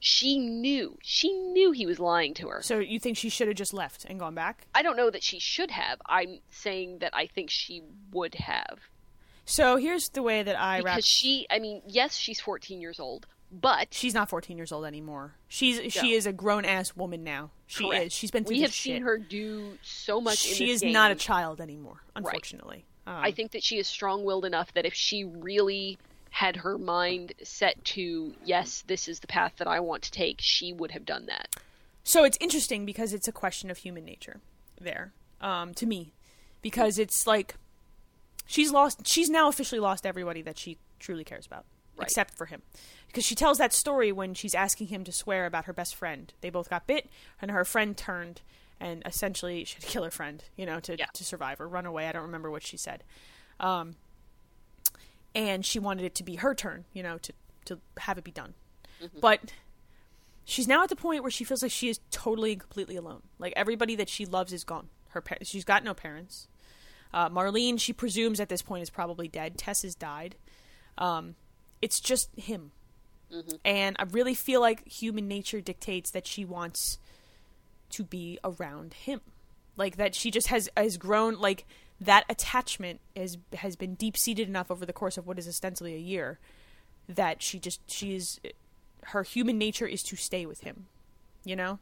she knew she knew he was lying to her. So you think she should have just left and gone back? I don't know that she should have. I'm saying that I think she would have. So here's the way that I wrap. Because she, I mean, yes, she's 14 years old, but She's not 14 years old anymore. She's she is a grown ass woman now. She Correct. is. She's been through we have seen shit. her do so much. in She is game. not a child anymore, unfortunately. Um, I think that she is strong-willed enough that if she really had her mind set to yes, this is the path that I want to take, she would have done that. So it's interesting because it's a question of human nature there, um, to me, because it's like she's lost. She's now officially lost everybody that she truly cares about, Right. except for him, because she tells that story when she's asking him to swear about her best friend. They both got bit, and her friend turned and essentially she had to kill her friend, you know, to Yeah. to survive or run away. I don't remember what she said. Um, and she wanted it to be her turn, you know, to to have it be done. But she's now at the point where she feels like she is totally and completely alone. Like everybody that she loves is gone. Her par- she's got no parents. Uh, Marlene, she presumes at this point is probably dead. Tess has died. Um, it's just him, Mm-hmm. and I really feel like human nature dictates that she wants to be around him, like that she just has has grown like that attachment has has been deep seated enough over the course of what is ostensibly a year that she just she is her human nature is to stay with him you know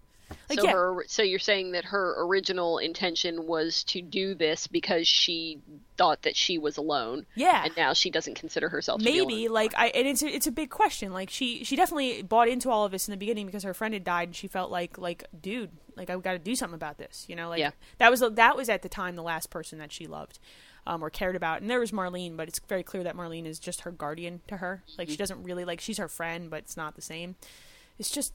like so yeah. her, so you're saying that her original intention was to do this because she thought that she was alone, yeah. and now she doesn't consider herself maybe like i and it's a, it's a big question. Like she she definitely bought into all of this in the beginning because her friend had died and she felt like like dude like i've got to do something about this you know? Like Yeah. that was that was at the time the last person that she loved um, or cared about. And there was marlene but it's very clear that marlene is just her guardian to her. Like Mm-hmm. she doesn't really like she's her friend but it's not the same. It's just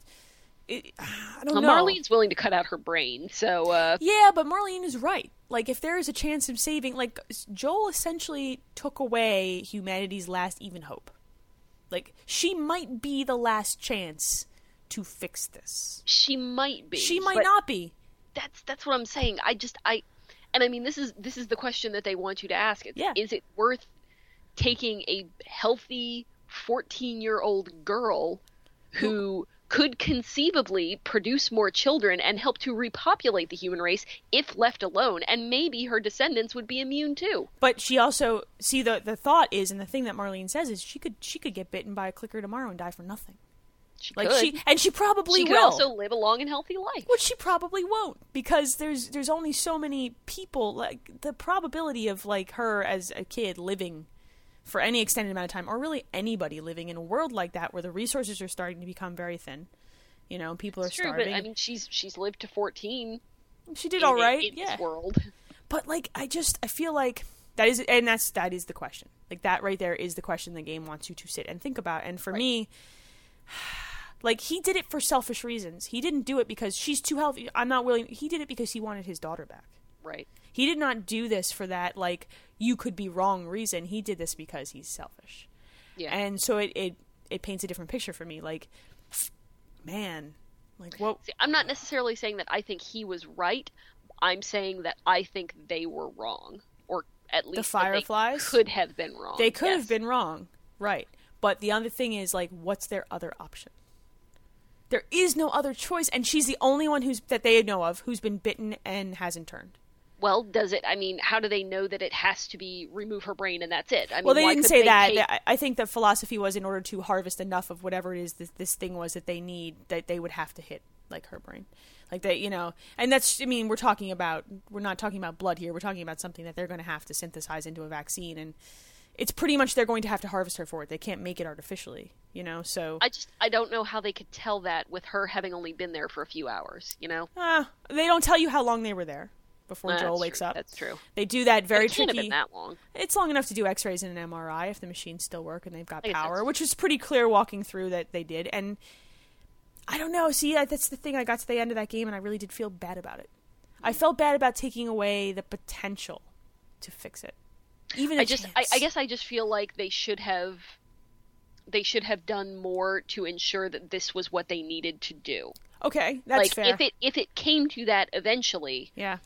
it, <sighs> i don't Well, know Marlene's willing to cut out her brain, so uh, Yeah, but Marlene is right. Like, if there is a chance of saving, like, Joel essentially took away humanity's last even hope. Like, she might be the last chance to fix this. she might be. She might not be. That's that's what I'm saying. I just I, and I mean this is this is the question that they want you to ask. It's, Yeah. Is it worth taking a healthy 14 year old girl who could conceivably produce more children and help to repopulate the human race if left alone and maybe her descendants would be immune too But she also see the the thought is, and the thing that Marlene says is, she could she could get bitten by a clicker tomorrow and die for nothing. she Like could she and she probably she could will. also live a long and healthy life which she probably won't because there's there's only so many people like the probability of like her as a kid living for any extended amount of time or really anybody living in a world like that where the resources are starting to become very thin. You know people are It's true starving. But i mean she's she's lived to 14 she did in- all right in yeah. this world. But like i just i feel like that is and that's that is the question. Like that right there is the question the game wants you to sit and think about. And for Right. me <sighs> like he did it for selfish reasons. He didn't do it because she's too healthy. I'm not willing he did it because he wanted his daughter back. Right he did not do this for that like you could be wrong reason he did this because he's selfish yeah and so it it, it paints a different picture for me like man like what See, I'm not necessarily saying that I think he was right. I'm saying that I think they were wrong, or at least they Fireflies? could have been wrong. they could yes. have been wrong right but the other thing is like what's their other option there is no other choice and she's the only one who's that they know of who's been bitten and hasn't turned Well, does it? I mean, how do they know that it has to be remove her brain and that's it? I mean, well they why didn't say they that take- I- think the philosophy was in order to harvest enough of whatever it is this, this thing was that they need that they would have to hit like her brain like they you know and that's i mean we're talking about we're not talking about blood here we're talking about something that they're going to have to synthesize into a vaccine and it's pretty much they're going to have to harvest her for it they can't make it artificially you know so I just I don't know how they could tell that with her having only been there for a few hours. You know, Ah, they don't tell you how long they were there before Joel true. wakes up. That's true. They do that very it can't tricky. have been that long. It's long enough to do X-rays and an MRI if the machines still work and they've got power, which is pretty clear walking through that they did. And I don't know. See, that's the thing. I got to the end of that game and I really did feel bad about it. I mm-hmm. felt bad about taking away the potential to fix it. Even I just I, I guess I just feel like they should have they should have done more to ensure that this was what they needed to do. okay, that's like fair. if it if it came to that eventually, yeah,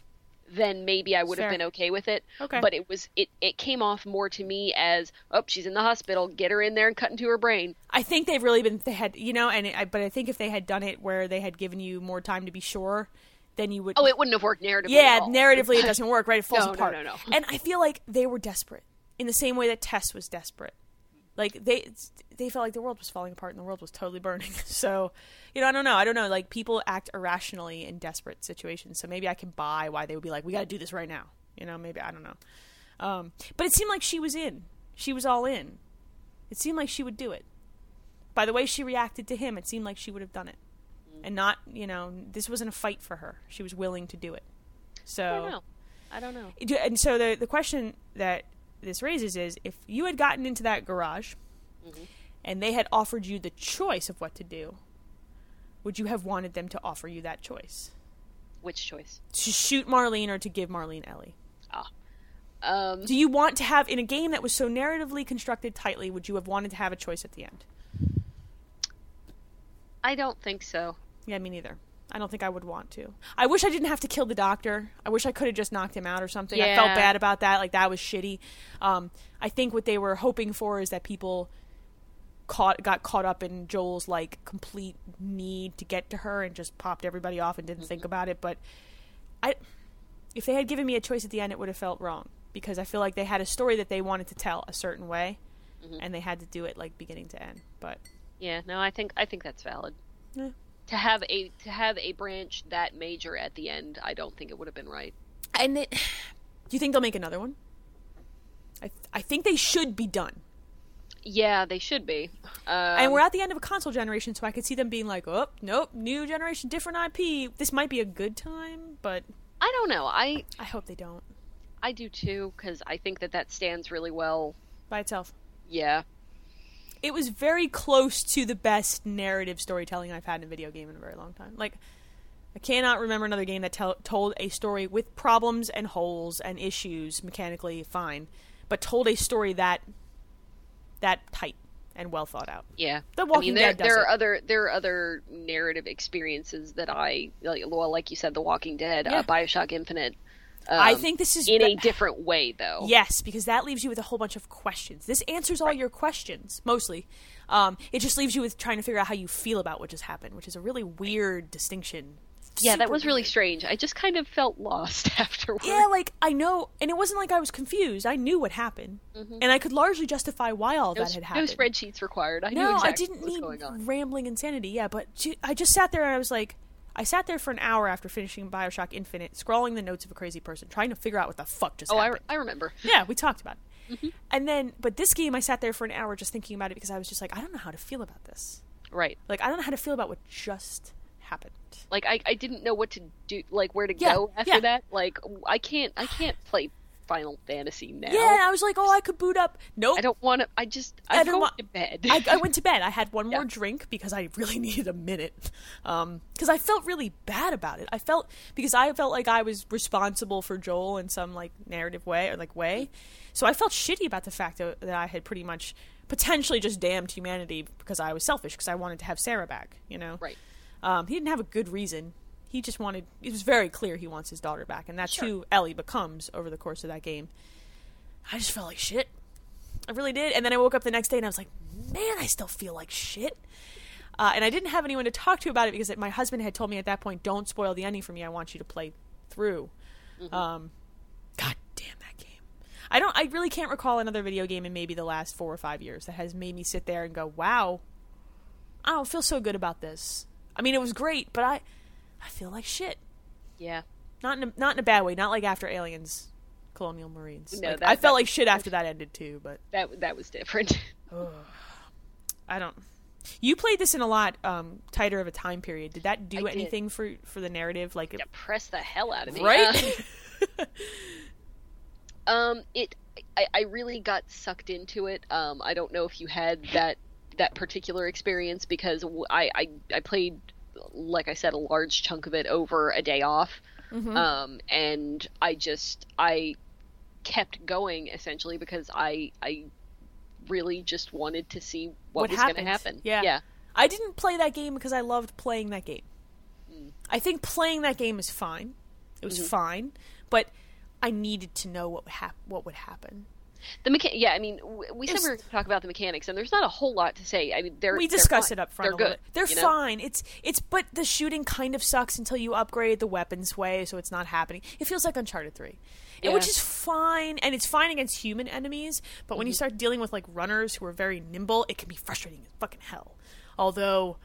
then maybe I would have been okay with it. Okay. But it was it it came off more to me as oh she's in the hospital, get her in there and cut into her brain. I think they've really been they had you know, and it, I, but I think if they had done it where they had given you more time to be sure, then you would. Oh, it wouldn't have worked narratively. yeah, narratively it <laughs> doesn't work, right? It falls No, no, no, no. And I feel like they were desperate in the same way that Tess was desperate. Like they they felt like the world was falling apart and the world was totally burning. <laughs> So, you know, I don't know. I don't know. Like people act irrationally in desperate situations. So maybe I can buy why they would be like, we got to do this right now. You know, maybe I don't know. Um, but it seemed like she was in. She was all in. It seemed like she would do it. By the way she reacted to him, it seemed like she would have done it. And not, you know, this wasn't a fight for her. She was willing to do it. So I don't know. I don't know. and so the the question that this raises is if you had gotten into that garage and they had offered you the choice of what to do would you have wanted them to offer you that choice Which choice? to shoot marlene or to give marlene ellie Ah. Um do you want to have in a game that was so narratively constructed tightly would you have wanted to have a choice at the end I don't think so. yeah me neither I don't think I would want to. I wish I didn't have to kill the doctor. I wish I could have just knocked him out or something. I felt bad about that. Like that was shitty. Um, I think what they were hoping for is that people caught got caught up in Joel's like complete need to get to her and just popped everybody off and didn't think about it. But I, if they had given me a choice at the end, it would have felt wrong because I feel like they had a story that they wanted to tell a certain way, and they had to do it like beginning to end. But Yeah, no, I think I think that's valid. Yeah. To have a to have a branch that major at the end, I don't think it would have been right. And it, do <sighs> you think they'll make another one? I th- I think they should be done. Yeah, they should be. Um, and we're at the end of a console generation, so I could see them being like, "Oh, nope, new generation, different IP. This might be a good time, but I don't know. I I hope they don't I do too because I think that that stands really well. by itself." Yeah. It was very close to the best narrative storytelling I've had in a video game in a very long time. Like, I cannot remember another game that tell- told a story with problems and holes and issues mechanically fine, but told a story that that tight and well thought out. Yeah. The I Walking mean, there, Dead does there it. are other there are other narrative experiences that I like. Well, like you said, The Walking Dead, Yeah. uh, Bioshock Infinite. I um, think this is in be- a different way, though. Yes, because that leaves you with a whole bunch of questions. This answers all your questions, mostly. Um, it just leaves you with trying to figure out how you feel about what just happened, which is a really weird distinction. Yeah, that was really weird. strange. I just kind of felt lost <laughs> afterwards. Yeah, like I know, and it wasn't like I was confused. I knew what happened, and I could largely justify why all no, that had no happened. spreadsheets required. I knew no, exactly I didn't what was need rambling insanity. Yeah, but I just sat there and I was like, I sat there for an hour after finishing Bioshock Infinite, scrawling the notes of a crazy person, trying to figure out what the fuck just Oh, I, happened. I remember. <laughs> Yeah, we talked about it. Mm-hmm. And then, but this game, I sat there for an hour just thinking about it because I was just like, I don't know how to feel about this. Right. Like, I don't know how to feel about what just happened. Like I, I didn't know what to do, like where to Yeah, go after yeah. that. Like I can't, I can't play Final Fantasy now. Yeah, and I was like, oh, I could boot up. Nope. I don't want to. I just, I I don't go want- to bed. I, I went to bed. I had one <laughs> Yeah. more drink because I really <laughs> needed a minute. Because I felt really bad about it. I felt because I felt like I was responsible for Joel in some like narrative way or like way. So I felt shitty about the fact that, that I had pretty much potentially just damned humanity because I was selfish because I wanted to have Sarah back. You know, right. Um, he didn't have a good reason. He just wanted. It was very clear he wants his daughter back, and that's Sure. who Ellie becomes over the course of that game. I just felt like shit. I really did. And then I woke up the next day and I was like, man, I still feel like shit. Uh, and I didn't have anyone to talk to about it because my husband had told me at that point, don't spoil the ending for me. I want you to play through. Um, God damn that game. I don't. I really can't recall another video game in maybe the last four or five years that has made me sit there and go, "Wow, I don't feel so good about this." I mean, it was great, but I, I feel like shit. Yeah. Not in a, not in a bad way. Not like after Aliens, Colonial Marines. No, Like, that- I felt that- like shit after that ended too. But That that was different. <laughs> <sighs> I don't. You played this in a lot um, tighter of a time period. Did that do I did. anything for for the narrative? Like, it, Press the hell out of me. right? <laughs> <laughs> Um, it. I, I really got sucked into it. Um, I don't know if you had that that particular experience because I, I, I played like I said, a large chunk of it over a day off. Mm-hmm. Um, and I just I kept going essentially because I I really just wanted to see what, What was going to happen. Yeah. yeah, I didn't play that game because I loved playing that game. Mm. I think playing that game is fine. It was Mm-hmm. fine, but I needed to know what hap- what would happen. The mecha- Yeah, I mean, w- we said we were going to talk about the mechanics, and there's not a whole lot to say. I mean, they're we fine. it up front. They're a good. bit. They're you know? fine. It's it's but the shooting kind of sucks until you upgrade the weapons way, so it's not happening. It feels like Uncharted Three, and which is fine, and it's fine against human enemies. But when you Mm-hmm. start dealing with like runners who are very nimble, it can be frustrating as fucking hell. Although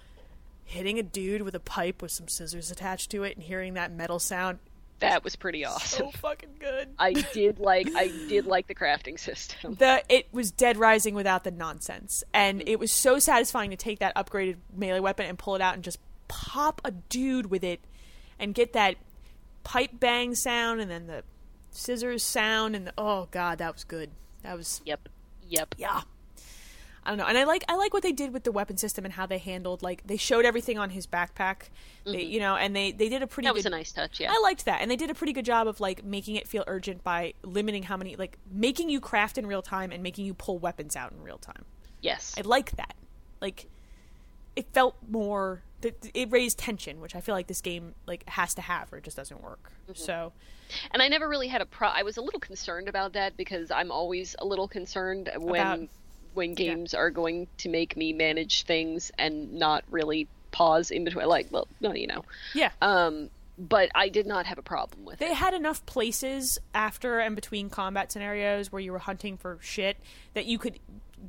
hitting a dude with a pipe with some scissors attached to it and hearing that metal sound That was pretty awesome. so fucking good. I did like I did like the <laughs> crafting system. the it was Dead Rising without the nonsense, and it was so satisfying to take that upgraded melee weapon and pull it out and just pop a dude with it, and get that pipe bang sound and then the scissors sound and the, oh god, that was good. That was Yep. Yep. yeah. I don't know, and I like I like what they did with the weapon system and how they handled like they showed everything on his backpack, they, you know, and they they did a pretty Mm-hmm. That good was a nice touch, yeah. I liked that, and they did a pretty good job of like making it feel urgent by limiting how many, like making you craft in real time and making you pull weapons out in real time. yes. I like that. Like, it felt more. It raised tension, which I feel like this game like has to have, or it just doesn't work. Mm-hmm. So, And I never really had a pro. I was a little concerned about that because I'm always a little concerned when About- when games are going to make me manage things and not really pause in between. Like, well, no, you know. yeah, Um, but I did not have a problem with they it. They had enough places after and between combat scenarios where you were hunting for shit that you could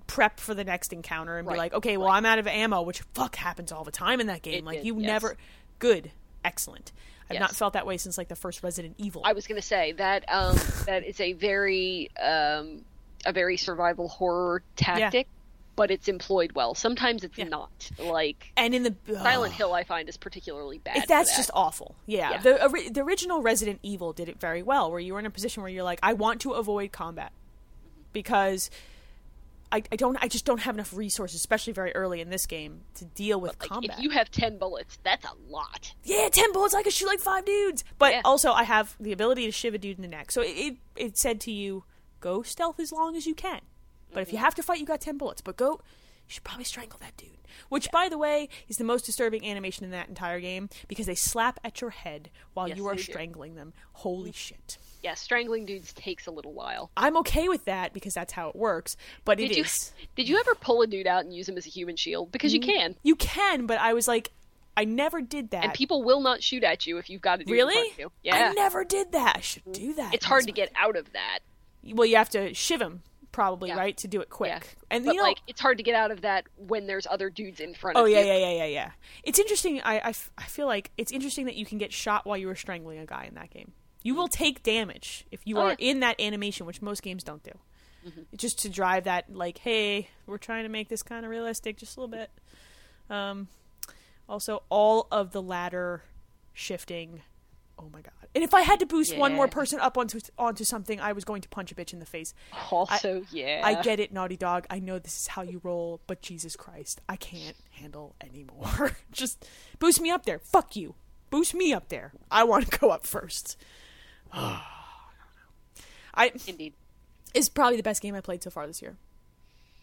prep for the next encounter and be like, okay, well, I'm out of ammo, which fuck happens all the time in that game. It like did, you yes. never good, excellent. I've not felt that way since like the first Resident Evil. I was going to say that um, that is a very um, a very survival horror tactic, but it's employed well. Sometimes it's Yeah. not. Like and in the Silent Hill, I find is particularly bad. that's that. just awful. Yeah, Yeah. The, the original Resident Evil did it very well, where you were in a position where you're like, I want to avoid combat because I, I don't, I just don't have enough resources, especially very early in this game, to deal with like combat. if you have ten bullets, that's a lot. yeah, ten bullets, I could shoot like five dudes. But Yeah. also, I have the ability to shiv a dude in the neck. So it, it, it said to you, go stealth as long as you can. But if you Mm-hmm. have to fight, you got ten bullets. But go, you should probably strangle that dude. Which, by the way, is the most disturbing animation in that entire game because they slap at your head while Yes, you are they do. Strangling them. Holy shit. Yeah, strangling dudes takes a little while. I'm okay with that because that's how it works. But it Did you is- <laughs> did you ever pull a dude out and use him as a human shield? Because you can, You can, but I was like, I never did that. and people will not shoot at you if you've got a dude in front really? Yeah, I never did that. I should do that. it's hard to get out of that. Well, you have to shiv him, probably, Yeah. right, to do it quick. Yeah, And but you know, like it's hard to get out of that when there's other dudes in front oh of yeah, you. yeah, yeah, yeah, yeah. It's interesting. I, I, f- I feel like it's interesting that you can get shot while you were strangling a guy in that game. You will take damage if you Oh, are yeah. in that animation, which most games don't do. It's just to drive that, like, hey, we're trying to make this kind of realistic, just a little bit. Um, also, all of the ladder shifting. Oh my god! And if I had to boost one more person up onto onto something, I was going to punch a bitch in the face. Also, yeah, I get it, Naughty Dog. I know this is how you roll, but Jesus Christ, I can't handle anymore. <laughs> Just boost me up there. Fuck you. Boost me up there. I want to go up first. <sighs> I Indeed. is probably the best game I played so far this year.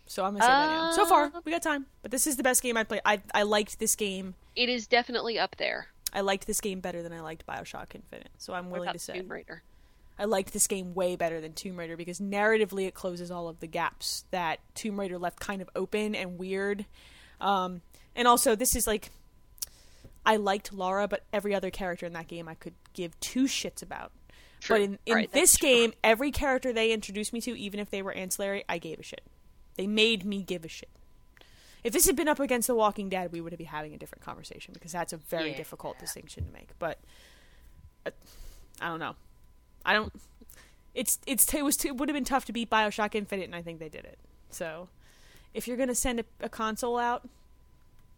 So I'm gonna say that now. So far, Uh, we got time, but this is the best game I played. I I liked this game. It is definitely up there. I liked this game better than I liked Bioshock Infinite. So I'm willing to say Tomb Raider? I liked this game way better than Tomb Raider because narratively it closes all of the gaps that Tomb Raider left kind of open and weird. Um, and also, this is like I liked Lara, but every other character in that game I could give two shits about. True. But in, in Right, this that's true. game, every character they introduced me to, even if they were ancillary, I gave a shit. They made me give a shit. If this had been up against The Walking Dead, we would be having a different conversation because that's a very Yeah. difficult distinction to make. But uh, I don't know. I don't. It's it's it was too, it would have been tough to beat Bioshock Infinite, and I think they did it. So, if you're gonna send a, a console out,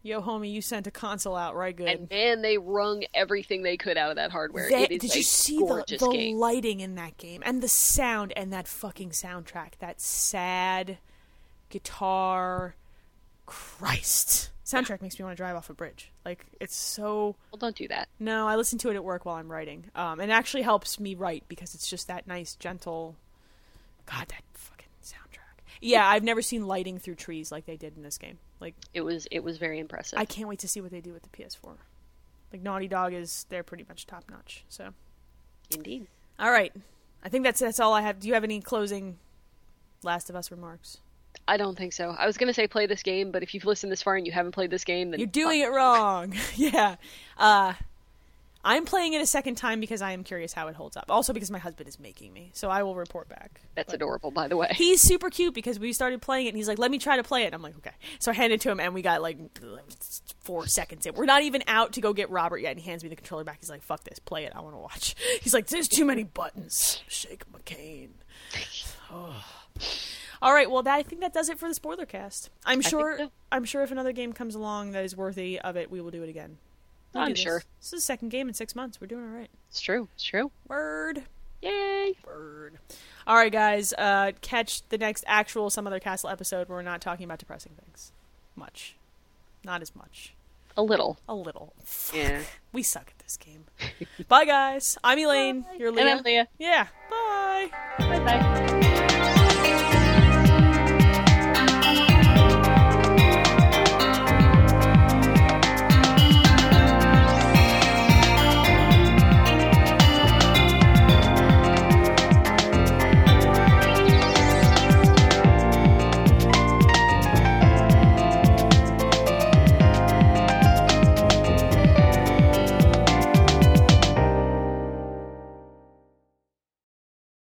yo homie, you sent a console out right good. And man, they wrung everything they could out of that hardware. That- it is did you see the, the game. lighting in that game and the sound and that fucking soundtrack? That sad guitar. Christ. Soundtrack makes me want to drive off a bridge. Like it's so. Well, don't do that. No, I listen to it at work while I'm writing. Um, and it actually helps me write because it's just that nice, gentle. God, that fucking soundtrack. Yeah, I've never seen lighting through trees like they did in this game. Like It was it was very impressive. I can't wait to see what they do with the PS4. Like Naughty Dog is they're pretty much top notch. So, Indeed. all right, I think that's that's all I have. Do you have any closing Last of Us remarks? I don't think so. I was gonna say play this game, but if you've listened this far and you haven't played this game, then You're doing it wrong. <laughs> yeah. Uh, I'm playing it a second time because I am curious how it holds up. Also because my husband is making me, so I will report back. That's adorable, by the way. <laughs> He's super cute because we started playing it and he's like, let me try to play it. And I'm like, okay. So I handed it to him and we got like four seconds in. We're not even out to go get Robert yet. And he hands me the controller back. He's like, fuck this, play it. I want to watch. <laughs> He's like, there's too many buttons. Shake McCain. <sighs> Oh. All right, well, that, I think that does it for the spoiler cast. I'm sure. so. I'm sure if another game comes along that is worthy of it, we will do it again. We'll I'm this. sure. This is the second game in six months. We're doing all right. It's true. It's true. Word. Yay! Bird. All right, guys. Uh, catch the next actual some other castle episode where we're not talking about depressing things. Much, not as much. A little. A little. Yeah. We suck at this game. Bye, guys. I'm Elaine. You're Leah. And I'm Leah. Yeah. Bye. Bye bye.